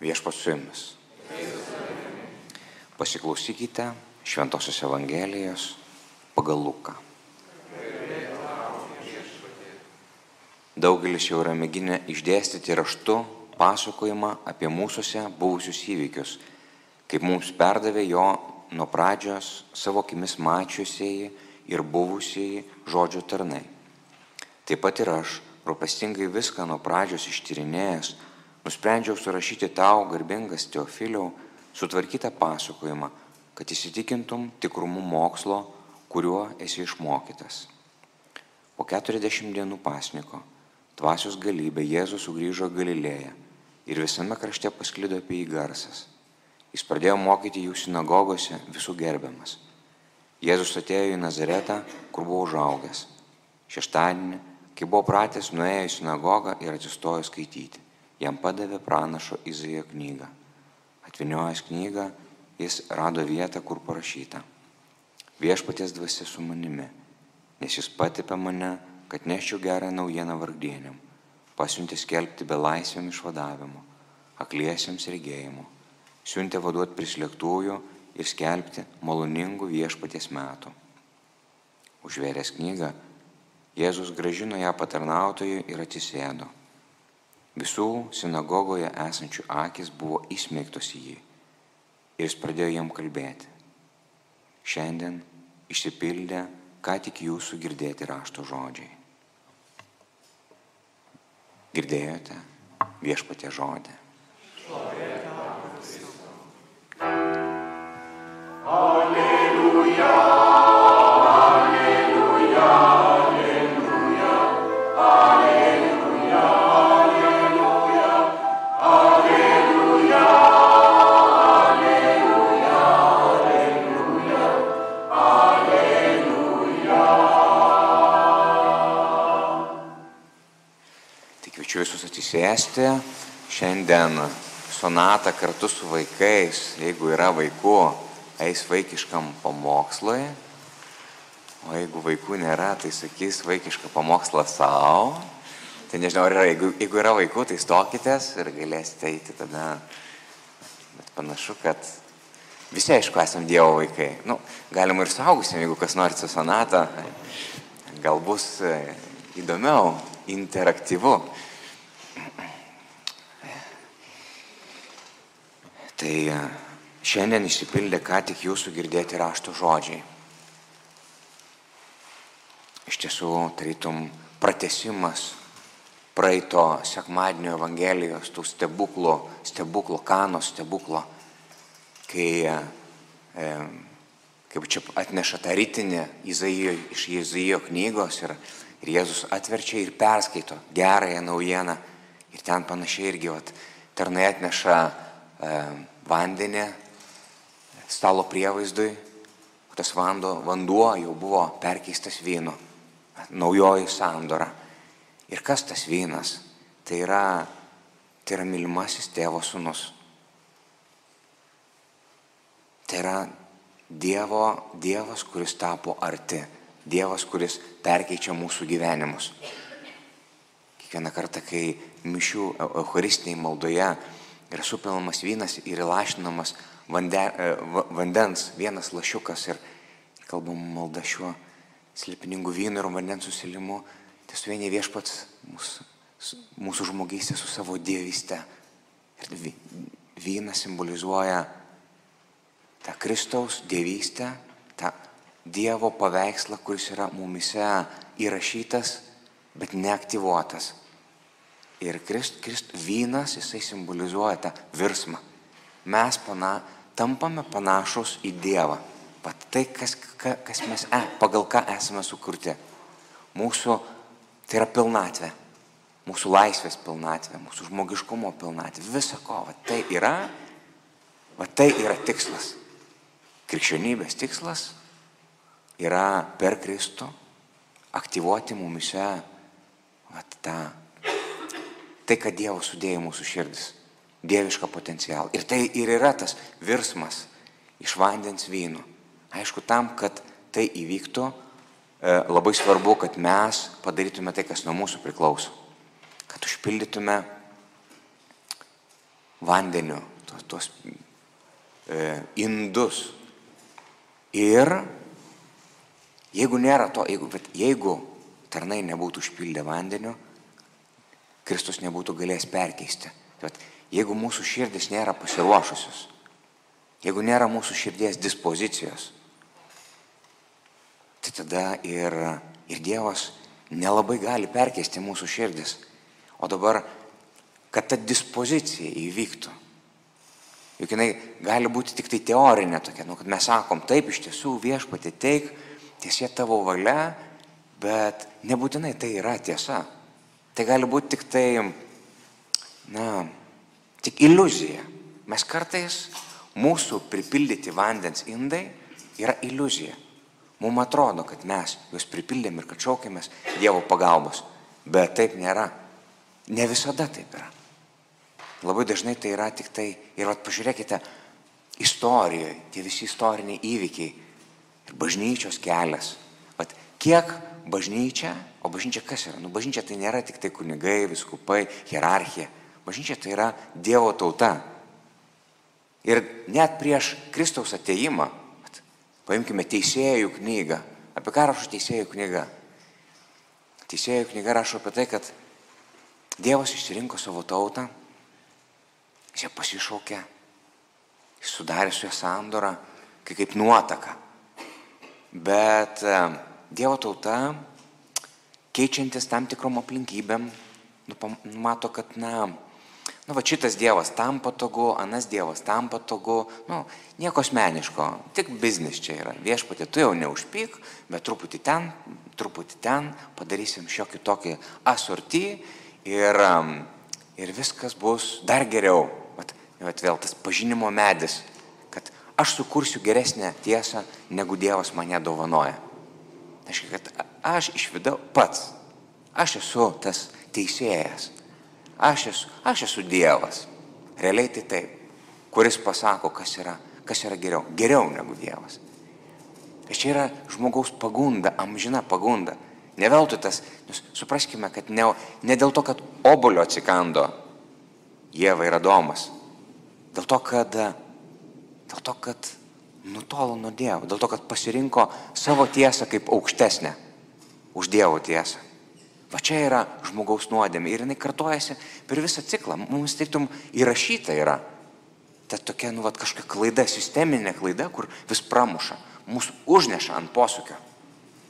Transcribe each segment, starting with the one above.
Viešpas su jumis. Pasiklausykite Šventojios Evangelijos pagal Luką. Daugelis jau yra mėginę išdėstyti raštu pasakojimą apie mūsųse buvusius įvykius, kaip mums perdavė jo nuo pradžios savo akimis mačiusieji ir buvusieji žodžio tarnai. Taip pat ir aš, rūpestingai viską nuo pradžios ištyrinėjęs, nusprendžiau surašyti tau, garbingas Teofiliau, sutvarkytą pasakojimą, kad įsitikintum tikrumu mokslo, kuriuo esi išmokytas. Po 40 dienų pasniko, dvasios galybė Jėzus sugrįžo Galilėją ir visame krašte pasklido apie jį garsas. Jis pradėjo mokyti jų sinagogose visų gerbiamas. Jėzus atėjo į Nazaretą, kur buvo užaugęs. Šeštadienį, kai buvo pratęs, nuėjo į sinagogą ir atsistojo skaityti. Jam padavė pranašo Izaijo knygą. Atviniojęs knygą, jis rado vietą, kur parašyta. Viešpaties dvasia su manimi, nes jis patipė mane, kad neščiau gerą naujieną vargdieniam, pasiuntė skelbti be laisvėm išvadavimu, akliesiems regėjimu, siuntė vaduoti prislėgtųjų ir skelbti maloningų viešpaties metų. Užvėręs knygą, Jėzus gražino ją patarnautojui ir atsisėdo. Visų sinagogoje esančių akis buvo įsmeigtos į jį ir jis pradėjo jam kalbėti. Šiandien išsipildė, ką tik jūsų girdėti rašto žodžiai. Girdėjote viešpatė žodį. Atsisėsti. Šiandien sonata kartu su vaikais, jeigu yra vaikų, eis vaikiškam pamokslui. O jeigu vaikų nėra, tai sakys vaikišką pamokslą savo. Tai nežinau, yra, jeigu, jeigu yra vaikų, tai stokitės ir galėsite eiti tada. Bet panašu, kad visi, aišku, esam Dievo vaikai. Nu, galima ir saugusiam, jeigu kas nori su sonata, gal bus e, įdomiau, interaktyvu. Tai e, šiandien išsipildė ką tik jūsų girdėti rašto žodžiai. Iš tiesų, tarytum pratesimas praeito sekmadienio Evangelijos, tų stebuklų, stebuklo, kano stebuklo, kai, e, kaip čia atneša tą rytinį Izaijo, iš Izaijo knygos ir, ir Jėzus atverčia ir perskaito gerąją naujieną. Ir ten panašiai irgi, vat, tarnai atneša e, vandenį stalo prievaizdui, tas vanduo, vanduo jau buvo perkeistas vynu, naujoji sandora. Ir kas tas vynas? Tai yra, tai yra mylimasis tėvo sunus. Tai yra Dievo, Dievas, kuris tapo arti. Dievas, kuris perkeičia mūsų gyvenimus. Kiekvieną kartą, kai mišių eucharistiniai maldoje yra supilamas vynas ir įlašinamas vande, e, va- vandens vienas lašiukas ir kalbam malda šiuo slėpiningu vynu ir vandens susilimu, tai suvienė viešpats mūsų, mūsų žmogystė su savo dieviste. Ir vy- vynas simbolizuoja tą Kristaus dievystę, tą Dievo paveikslą, kuris yra mumise įrašytas, bet neaktyvuotas. Ir Krist, Krist, vynas, jisai simbolizuoja tą virsmą. Mes pana, tampame panašus į Dievą. Pat tai, kas, ka, kas mes, e, pagal ką esame sukurti. Mūsų, tai yra pilnatvė. Mūsų laisvės pilnatvė, mūsų žmogiškumo pilnatvė. Visa ko, va tai yra, va tai yra tikslas. Krikščionybės tikslas yra per Kristų aktyvuoti mumise vat, tą, tai, kad Dievas sudėjo mūsų širdis, dievišką potencialą. Ir tai ir yra tas virsmas iš vandens vyno. Aišku, tam, kad tai įvyktų, e, labai svarbu, kad mes padarytume tai, kas nuo mūsų priklauso. Kad užpildytume vandeniu, tuos, tuos e, indus. Ir jeigu nėra to, jeigu, jeigu tarnai nebūtų užpildę vandeniu, Kristus nebūtų galėjęs perkeisti. Bet jeigu mūsų širdis nėra pasiruošusios, jeigu nėra mūsų širdies dispozicijos, tai tada ir, ir Dievas nelabai gali perkeisti mūsų širdis. O dabar, kad ta dispozicija įvyktų, juk jinai gali būti tik tai teorinė tokia, nu, kad mes sakom, taip iš tiesų viešpatė teik, tiesie tavo valia, bet nebūtinai tai yra tiesa. Tai gali būti tik tai, na, tik iliuzija. Mes kartais mūsų pripildyti vandens indai yra iliuzija. Mums atrodo, kad mes juos pripildėm ir kad šaukėmės Dievo pagalbos. Bet taip nėra. Ne visada taip yra. Labai dažnai tai yra tik tai, ir vat pažiūrėkite, istorijoje, tie visi istoriniai įvykiai ir bažnyčios kelias. Vat kiek bažnyčia, o bažnyčia kas yra? Nu, bažnyčia tai nėra tik tai kunigai, viskupai, hierarchija. Bažnyčia tai yra Dievo tauta. Ir net prieš Kristaus ateimą, paimkime teisėjų knygą. Apie ką rašo teisėjų knyga? Teisėjų knyga rašo apie tai, kad Dievas išsirinko savo tautą Jis ją pasišaukė, jis sudarė su ją sandorą, kai kaip nuotaka. Bet Dievo tauta, keičiantis tam tikrom aplinkybėm, mato, kad, na, nu, va šitas Dievas tam patogu, anas Dievas tam patogu, nu, nieko asmeniško, tik biznis čia yra. Viešpatė, tu jau neužpyk, bet truputį ten, truputį ten, padarysim šiokį tokį asortį ir, ir viskas bus dar geriau. Bet vėl tas pažinimo medis, kad aš sukursiu geresnę tiesą, negu Dievas mane dovanoja. Tai reiškia, kad aš iš vidau pats, aš esu tas teisėjas, aš esu, aš esu Dievas. Realiai tai taip, kuris pasako, kas yra, kas yra geriau. Geriau negu Dievas. Ir čia yra žmogaus pagunda, amžina pagunda. Neveltui tas, nes supraskime, kad ne, ne dėl to, kad obolio atsikando Jėva ir Adomas, Dėl to, kad, dėl to, kad nutolo nuo Dievo, dėl to, kad pasirinko savo tiesą kaip aukštesnę už Dievo tiesą. Va čia yra žmogaus nuodėmė ir jinai kartojasi per visą ciklą. Mums taiktum įrašyta yra. Ta tokia, nu, va, kažkokia klaida, sisteminė klaida, kur vis pramuša, mūsų užneša ant posūkio.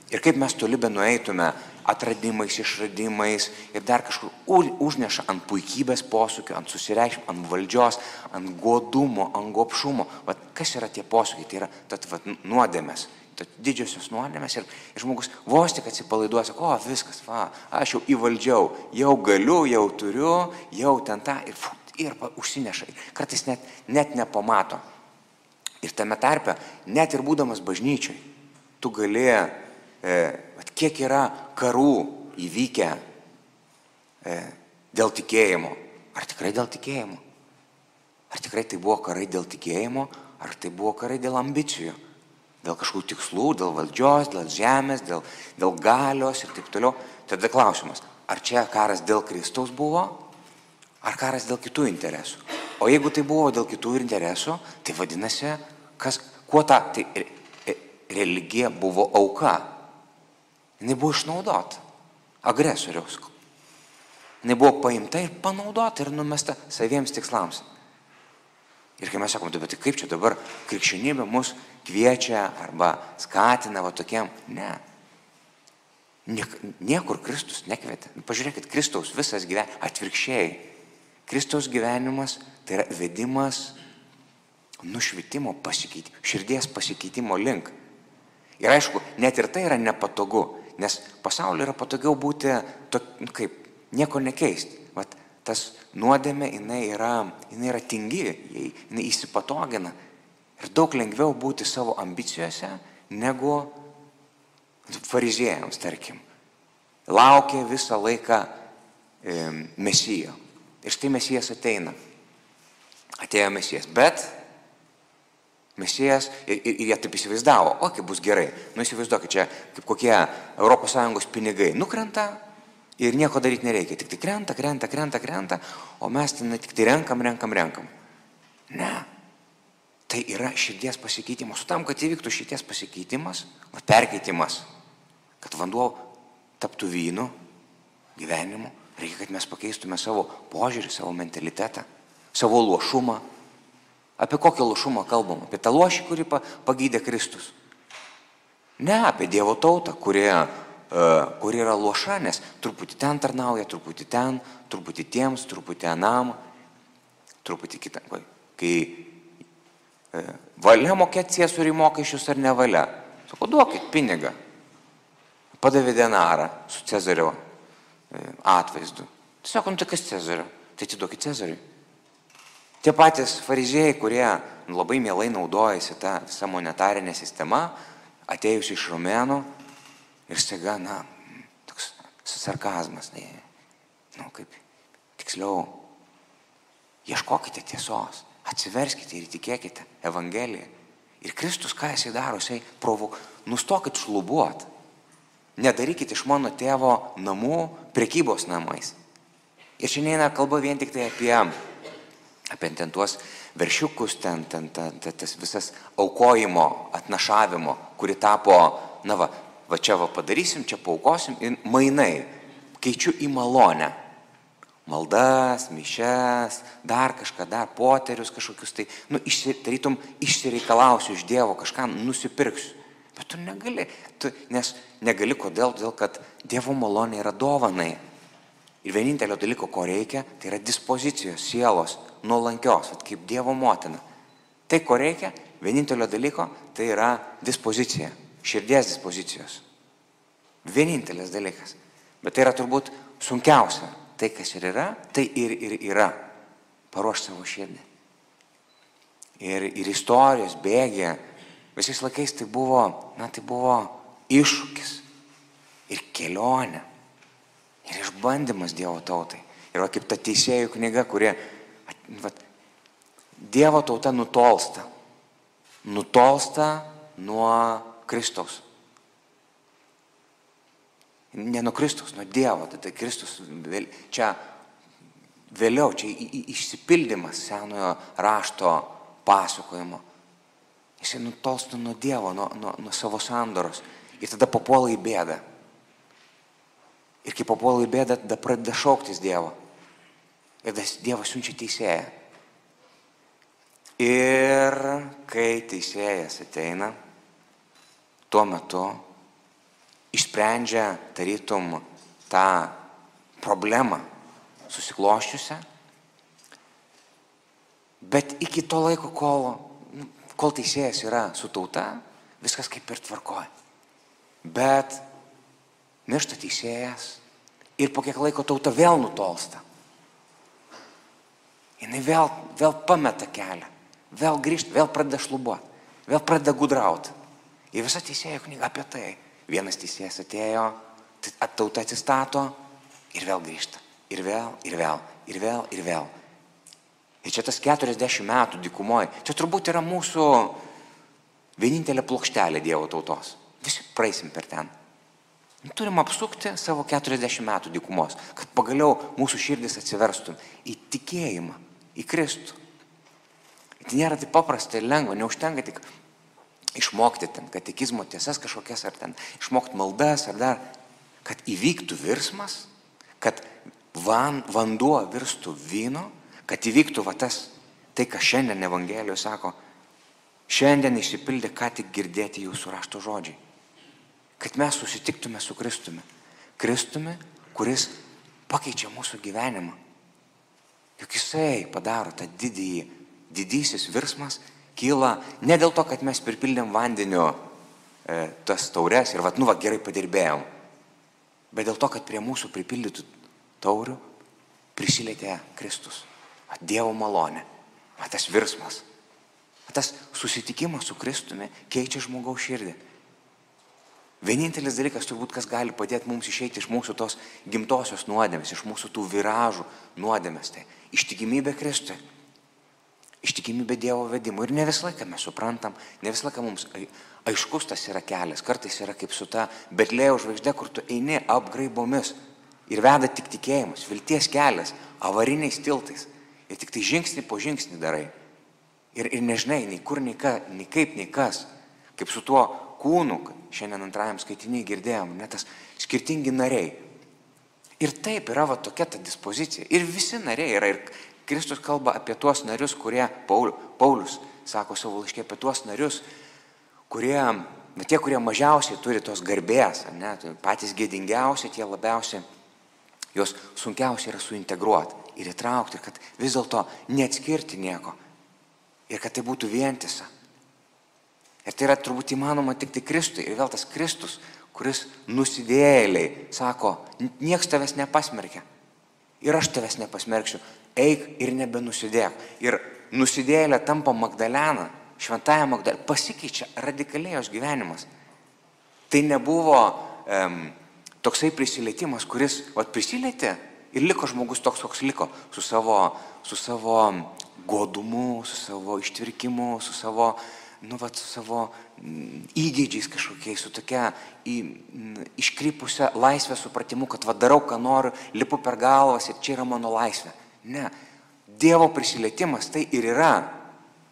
Ir kaip mes toli be nueitume atradimais, išradimais ir dar kažkur užneša ant puikybės posūkio, ant susireikšmimo, ant valdžios, ant godumo, ant gopšumo. Vat kas yra tie posūkiai? Tai yra tad, vat, nuodėmės, tad didžiosios nuodėmės ir, ir žmogus vos tik atsipalaiduoja, sako, o viskas, va, aš jau įvaldžiau, jau galiu, jau turiu, jau ten tą ir, ir užsineša. Kartais net, net nepamato. Ir tame tarpe, net ir būdamas bažnyčiai, tu galėjai kiek yra karų įvykę e, dėl tikėjimo. Ar tikrai dėl tikėjimo? Ar tikrai tai buvo karai dėl tikėjimo, ar tai buvo karai dėl ambicijų? Dėl kažkokių tikslų, dėl valdžios, dėl žemės, dėl, dėl galios ir taip toliau. Tada klausimas, ar čia karas dėl Kristaus buvo, ar karas dėl kitų interesų? O jeigu tai buvo dėl kitų interesų, tai vadinasi, kas, kuo ta, tai religija buvo auka. Jis buvo išnaudota agresoriaus. Jis buvo paimta ir panaudota ir numesta saviems tikslams. Ir kai mes sakom, bet tai kaip čia dabar krikščionybė mus kviečia arba skatina va tokiem, ne. Niekur Kristus nekvietė. Pažiūrėkit, Kristaus visas gyvenimas, atvirkščiai. Kristaus gyvenimas tai yra vedimas nušvitimo pasikeitimo, širdies pasikeitimo link. Ir aišku, net ir tai yra nepatogu, Nes pasaulyje yra patogiau būti, to, nu, kaip, nieko nekeisti. Vat, tas nuodėmė, jinai yra, jinai yra tingi, jinai įsipatogina. Ir daug lengviau būti savo ambicijose negu fariziejams, tarkim. Laukia visą laiką e, mesijo. Ir štai mesijas ateina. Atėjo mesijas. Bet Mesijas ir, ir, ir jie taip įsivaizdavo, o kaip bus gerai. Nu įsivaizduokit, čia kaip kokie ES pinigai nukrenta Ir nieko daryti nereikia, tik tai krenta, krenta, krenta, krenta, o mes ten tik tai renkam, renkam, renkam. Ne. Tai yra širdies pasikeitimas. Su tam, kad įvyktų širdies pasikeitimas, o perkeitimas, kad vanduo taptų vynu, gyvenimu, reikia, kad mes pakeistume savo požiūrį, savo mentalitetą, savo lošumą. Apie kokią lošumą kalbam? Apie tą lošį, kurį pagydė Kristus. Ne apie Dievo tautą, kurie, kuri yra loša, nes truputį ten tarnauja, truputį ten, truputį tiems, truputį anam, truputį kitam. Kai E, valia mokėti ciesoriui mokesčius ar nevalia. Sako, duokit pinigą. Padavė denarą su Cezario e, atvaizdu. Tiesiog, nu tai kas Cezario? Tai atiduokit Cezariui. Tie patys fariziejai, kurie labai mielai naudojasi tą visą monetarinę sistemą, atėjus iš Romėnų ir staiga, na, toks sarkazmas, ne, nu, kaip, tiksliau, ieškokite tiesos. Atsiverskite ir tikėkite Evangeliją. Ir Kristus, ką jisai daro, jisai provok, nustokit šlubuot. Nedarykit iš mano tėvo namų prekybos namais. Ir šiandien kalba vien tik tai apie, apie ten tuos veršiukus, ten, ten, ten, ten tas visas aukojimo, atnašavimo, kuri tapo, na va, va čia va padarysim, čia paukosim ir mainai keičiu į malonę maldas, mišes, dar kažką, dar poterius kažkokius, tai, nu, išsitarytum, išsireikalausiu iš Dievo, kažką nusipirksiu. Bet tu negali, tu, nes negali kodėl, todėl kad Dievo malonė yra dovanai. Ir vienintelio dalyko, ko reikia, tai yra dispozicijos, sielos, nuolankios, kaip Dievo motina. Tai, ko reikia, vienintelio dalyko, tai yra dispozicija, širdies dispozicijos. Vienintelis dalykas. Bet tai yra turbūt sunkiausia tai, kas ir yra, tai ir, ir yra. Paruoš savo širdį. Ir, ir istorijos bėgė, visais laikais tai buvo, na tai buvo iššūkis ir kelionė ir išbandymas Dievo tautai. Ir va kaip ta teisėjų knyga, kurie, va, Dievo tauta nutolsta. Nutolsta nuo Kristaus. Ne nuo Kristus, nuo Dievo. Tai, tai Kristus čia vėliau, čia išsipildymas senojo rašto pasakojimo. Jisai nutolsta nuo Dievo, nuo, nuo, nuo savo sandoros. Ir tada papuola į bėdą. Ir kai papuola į bėdą, tada pradeda šauktis Dievo. Ir Dievas siunčia teisėją. Ir kai teisėjas ateina, tuo metu išsprendžia tarytum tą problemą susikloščiusią, bet iki to laiko, kol, kol teisėjas yra su tauta, viskas kaip ir tvarkoja. Bet miršta teisėjas ir po kiek laiko tauta vėl nutolsta. Jis vėl, vėl pameta kelią, vėl grįžta, vėl pradeda šlubuoti, vėl pradeda gudrauti. Ir visa teisėjo knyga apie tai. Vienas teisėjas atėjo, tauta atsistato ir vėl grįžta. Ir vėl, ir vėl, ir vėl, ir vėl. Ir čia tas 40 metų dykumoje, čia turbūt yra mūsų vienintelė plokštelė Dievo tautos. Visi praeisim per ten. Turim apsukti savo 40 metų dykumos, kad pagaliau mūsų širdis atsiverstų į tikėjimą, į Kristų. Tai nėra taip paprasta ir lengva, neužtenka tik išmokti ten katekizmo tiesas kažkokias, ar ten išmokti maldas, ar dar, kad įvyktų virsmas, kad van, vanduo virstų vyno, kad įvyktų va tas, tai ką šiandien Evangelijoje sako, šiandien išsipildė ką tik girdėti jūsų rašto žodžiai. Kad mes susitiktume su Kristumi. Kristumi, kuris pakeičia mūsų gyvenimą. Juk jisai padaro tą didįjį, didysis virsmas kyla ne dėl to, kad mes pripildėm vandeniu e, tas taures ir, vad, nu, va, gerai padirbėjom, bet dėl to, kad prie mūsų pripildytų taurių prisilietė Kristus. At Dievo malonė, at tas virsmas, at tas susitikimas su Kristumi keičia žmogaus širdį. Vienintelis dalykas turbūt, kas gali padėti mums išeiti iš mūsų tos gimtosios nuodėmės, iš mūsų tų viražų nuodėmės, tai ištikimybė Kristui Ištikimybė Dievo vedimui. Ir ne visą laiką mes suprantam, ne visą laiką mums aiškus tas yra kelias. Kartais yra kaip su ta Betlėjo žvaigždė, kur tu eini apgraibomis. Ir veda tik tikėjimas, vilties kelias, avariniais tiltais. Ir tik tai žingsnį po žingsnį darai. Ir, ir nežinai, nei kur, nei, ka, nei kaip, nei kas. Kaip su tuo kūnu, šiandien antrajam skaitiniai girdėjom, net tas skirtingi nariai. Ir taip yra va tokia ta dispozicija. Ir visi nariai yra. Ir Kristus kalba apie tuos narius, kurie, Paulius sako savo laiškė apie tuos narius, kurie, na, tie, kurie mažiausiai turi tos garbės, ne, tai patys gėdingiausi, tie labiausiai, juos sunkiausia yra suintegruoti ir įtraukti, kad vis dėlto neatskirti nieko. Ir kad tai būtų vientisa. Ir tai yra turbūt įmanoma tik tai Kristui. Ir vėl tas Kristus, kuris nusidėliai sako, nieks tavęs nepasmerkia. Ir aš tavęs nepasmerksiu. Eik ir nebenusidėk. Ir nusidėlė tampa Magdalena, šventąją Magdaleną, pasikeičia radikaliai jos gyvenimas. Tai nebuvo um, toksai prisilietimas, kuris vat, prisilietė ir liko žmogus toks, koks liko, su savo, su savo godumu, su savo ištvirkimu, su savo, nu, vat, su savo įgėdžiais kažkokiais, su tokia į, iškrypusią laisvę supratimu, kad vad darau, ką noriu, lipu per galvas ir čia yra mano laisvė. Ne, Dievo prisilietimas tai ir yra.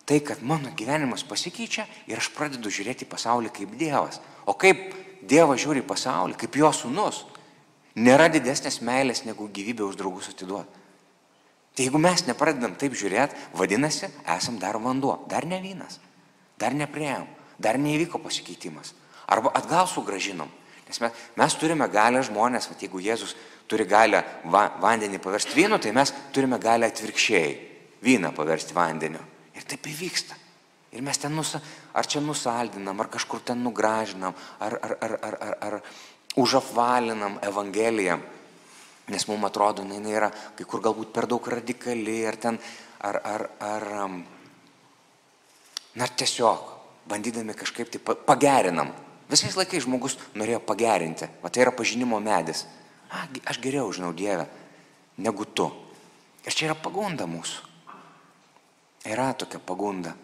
Tai, kad mano gyvenimas pasikeičia ir aš pradedu žiūrėti pasaulį kaip Dievas. O kaip Dievas žiūri pasaulį, kaip jo sunus. Nėra didesnės meilės negu gyvybę už draugus atiduoti. Tai jeigu mes nepradedam taip žiūrėti, vadinasi, esam dar vanduo, dar ne vynas, dar neprieėm, dar neįvyko pasikeitimas. Arba atgal sugražinom. Nes mes, mes turime galę žmonės, va, jeigu Jėzus turi galę va, vandenį paversti vynu, tai mes turime galę atvirkščiai vyną paversti vandeniu. Ir taip įvyksta. Ir mes ten, nusa, ar čia nusaldinam, ar kažkur ten nugražinam, ar, ar, ar, ar, ar, ar užapvalinam Evangeliją. Nes mums atrodo, jinai yra kai kur galbūt per daug radikali, ar ten, ar, ar, ar, na tiesiog, bandydami kažkaip tai pagerinam. Visais laikais žmogus norėjo pagerinti, o tai yra pažinimo medis. A, aš geriau žinau Dievę negu tu. Ir čia yra pagunda mūsų. Yra tokia pagunda.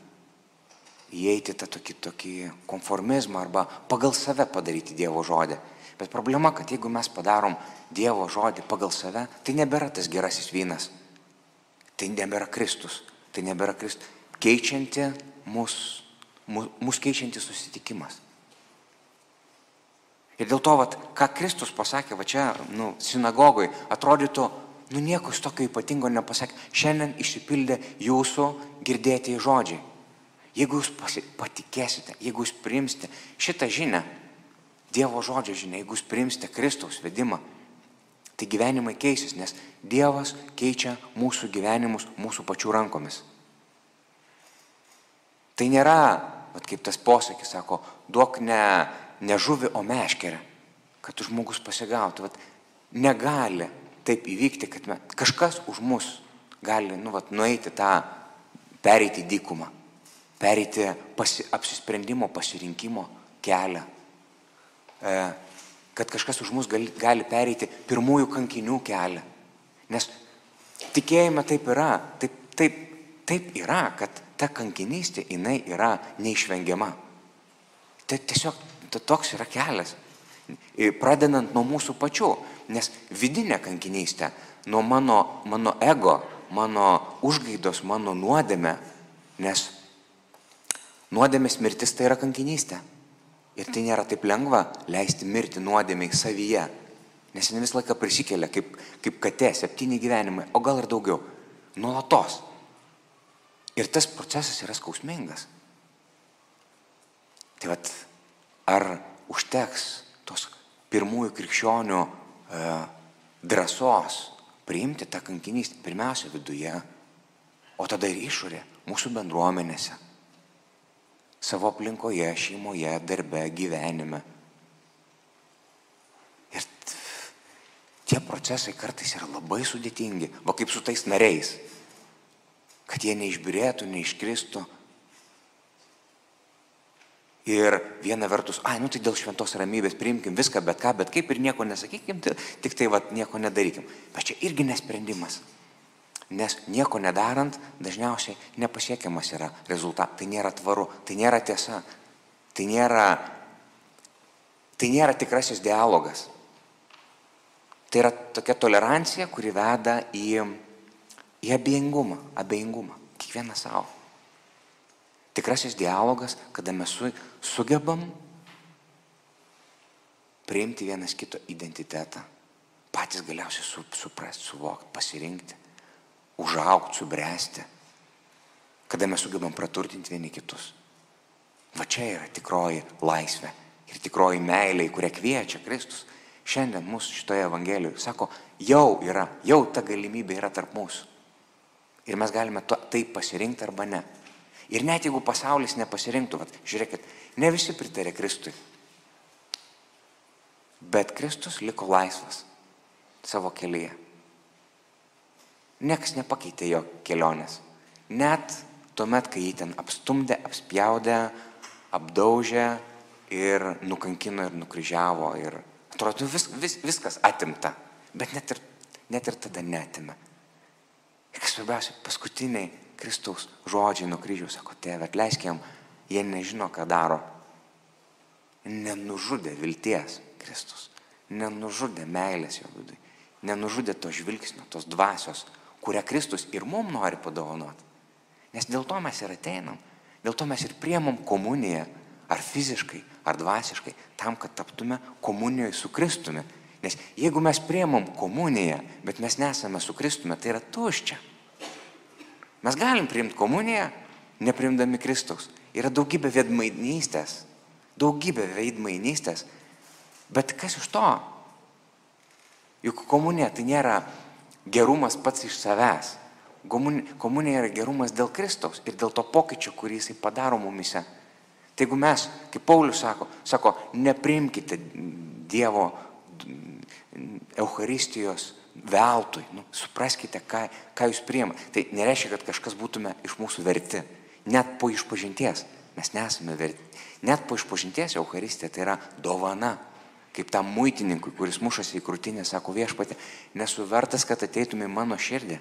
Įeiti tą tokį, tokį konformizmą arba pagal save padaryti Dievo žodį. Bet problema, kad jeigu mes padarom Dievo žodį pagal save, tai nebėra tas gerasis vynas. Tai nebėra Kristus. Tai nebėra Kristus. Keičianti mus, mus, mus keičianti susitikimas. Ir dėl to, vat, ką Kristus pasakė, va čia, nu, sinagogui, atrodytų, nu nieko tokio ypatingo nepasakė. Šiandien išsipildė jūsų girdėti žodžiai. Jeigu jūs patikėsite, jeigu jūs priimsite šitą žinę, Dievo žodžio žinę, jeigu jūs priimsite Kristaus vedimą, tai gyvenimai keisis, nes Dievas keičia mūsų gyvenimus mūsų pačių rankomis. Tai nėra, vat, kaip tas posakis sako, duok ne ne žuvi, o meškerę, kad žmogus pasigautų. Vat, negali taip įvykti, kad me, kažkas už mus gali nu, vat, nueiti tą, pereiti dykumą, pereiti pasi, apsisprendimo, pasirinkimo kelią. E, kad kažkas už mus gali, gali pereiti pirmųjų kankinių kelią. Nes tikėjime taip yra, taip, taip, taip yra, kad ta kankinystė jinai yra neišvengiama. Tai tiesiog toks yra kelias. Pradedant nuo mūsų pačių, nes vidinė kankinystė, nuo mano, mano ego, mano užgaidos, mano nuodėme, nes nuodėmės mirtis tai yra kankinystė. Ir tai nėra taip lengva leisti mirti nuodėmiai savyje, nes jis visą laiką prisikelia kaip, kaip katė, septyni gyvenimai, o gal ir daugiau, nuolatos. Ir tas procesas yra skausmingas. Tai vad, ar užteks tos pirmųjų krikščionių e, drąsos priimti tą kankinystę pirmiausia viduje, o tada ir išorė, mūsų bendruomenėse, savo aplinkoje, šeimoje, darbe, gyvenime. Ir tie procesai kartais yra labai sudėtingi, va kaip su tais nariais, kad jie neišbirėtų, neiškristų, Ir viena vertus, ai, nu tai dėl šventos ramybės priimkim viską, bet ką, bet kaip ir nieko nesakykim, tai, tik tai vat, nieko nedarykim. Bet čia irgi nesprendimas. Nes nieko nedarant dažniausiai nepasiekiamas yra rezultatas. Tai nėra tvaru, tai nėra tiesa, tai nėra, tai nėra tikrasis dialogas. Tai yra tokia tolerancija, kuri veda į, į abejingumą, abejingumą, kiekvieną savo. Tikrasis dialogas, kada mes su, sugebam priimti vienas kito identitetą, patys galiausiai su, suprasti, suvokti, pasirinkti, užaukti, subręsti, kada mes sugebam praturtinti vieni kitus. Va čia yra tikroji laisvė ir tikroji meilė, į kurią kviečia Kristus. Šiandien mūsų šitoje Evangelijoje sako, jau yra, jau ta galimybė yra tarp mūsų. Ir mes galime to, taip pasirinkti arba ne. Ir net jeigu pasaulis nepasirinktų, vat, žiūrėkit, ne visi pritarė Kristui. Bet Kristus liko laisvas savo kelyje. Niekas nepakeitė jo kelionės. Net tuomet, kai jį ten apstumdė, apspjaudė, apdaužė ir nukankino ir nukryžiavo. Ir atrodo, vis, vis, viskas atimta. Bet net ir, net ir tada netimė. Ir kas svarbiausia, paskutiniai Kristaus žodžiai nuo kryžiaus, sako, tėve, atleisk jam, jie nežino, ką daro. Nenužudė vilties Kristus, nenužudė meilės jo vidui, nenužudė to žvilgsnio, tos dvasios, kurią Kristus ir mum nori padovanoti. Nes dėl to mes ir ateinam, dėl to mes ir priemam komuniją, ar fiziškai, ar dvasiškai, tam, kad taptume komunijoje su Kristumi. Nes jeigu mes priemam komuniją, bet mes nesame su Kristumi, tai yra tuščia. Mes galim priimti komuniją, neprimdami Kristaus. Yra daugybė veidmainystės, daugybė veidmainystės, bet kas iš to? Juk komunija tai nėra gerumas pats iš savęs. Komunija yra gerumas dėl Kristaus ir dėl to pokyčio, kurį jisai padaro mumise. Tai jeigu mes, kaip Paulius sako, sako, nepriimkite Dievo Eucharistijos veltui. Nu, supraskite, ką, ką jūs priima. Tai nereiškia, kad kažkas būtume iš mūsų verti. Net po išpažinties mes nesame verti. Net po išpažinties Euharistija tai yra dovana. Kaip tam muitininkui, kuris mušasi į krūtinę, sako viešpatė, nesu vertas, kad ateitumai mano širdį.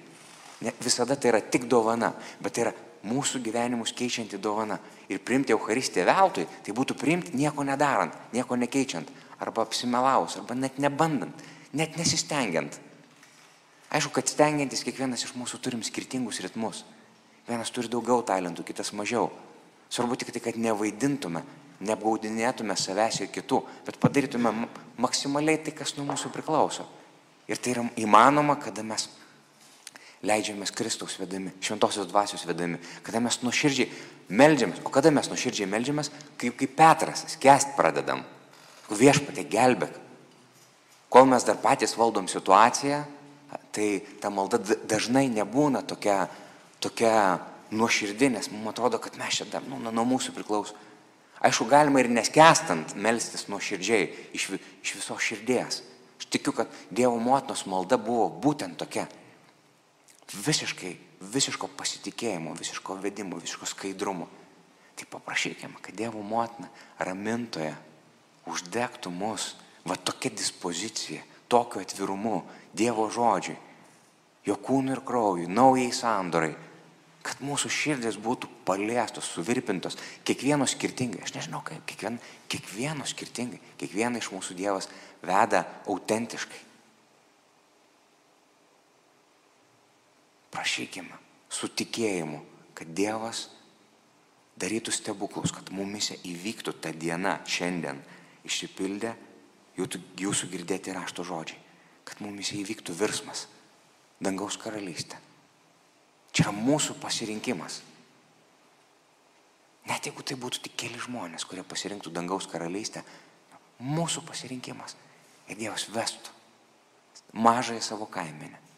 Ne, visada tai yra tik dovana, bet tai yra mūsų gyvenimus keičianti dovana. Ir priimti Euharistiją veltui, tai būtų priimti nieko nedarant, nieko nekeičiant, arba apsimelaus, arba net nebandant, net nesistengiant. Aišku, kad stengiantis kiekvienas iš mūsų turim skirtingus ritmus. Vienas turi daugiau talentų, kitas mažiau. Svarbu tik tai, kad nevaidintume, neapgaudinėtume savęs ir kitų, bet padarytume maksimaliai tai, kas nuo mūsų priklauso. Ir tai yra įmanoma, kada mes leidžiamės Kristaus vedami, šventosios dvasios vedami, kada mes nuoširdžiai melžiamės. O kada mes nuoširdžiai melžiamės, kaip, kaip Petras, skęst pradedam. Viešpatė gelbėk. Kol mes dar patys valdom situaciją, tai ta malda dažnai nebūna tokia, tokia nuoširdė, nes mums atrodo, kad mes čia dar nu, nuo mūsų priklauso. Aišku, galima ir neskestant melstis nuoširdžiai iš, iš visos širdies. Aš tikiu, kad Dievo motinos malda buvo būtent tokia. Visiškai, visiško pasitikėjimo, visiško vedimo, visiško skaidrumo. Tai paprašykime, kad Dievo motina ramintoje uždegtų mus va tokia dispozicija, tokiu atvirumu Dievo žodžiui, jo kūnui ir kraujui, naujai sandorai, kad mūsų širdis būtų paliestos, suvirpintos, kiekvieno skirtingai, aš nežinau kaip, kiekvien, kiekvieno skirtingai, kiekvieną iš mūsų Dievas veda autentiškai. Prašykime su tikėjimu, kad Dievas darytų stebuklus, kad mumise įvyktų ta diena šiandien išsipildė jūsų girdėti rašto žodžiai, kad mumis įvyktų virsmas, dangaus karalystė. Čia yra mūsų pasirinkimas. Net jeigu tai būtų tik keli žmonės, kurie pasirinktų dangaus karalystę, mūsų pasirinkimas. Ir Dievas vestų mažąją savo kaimenę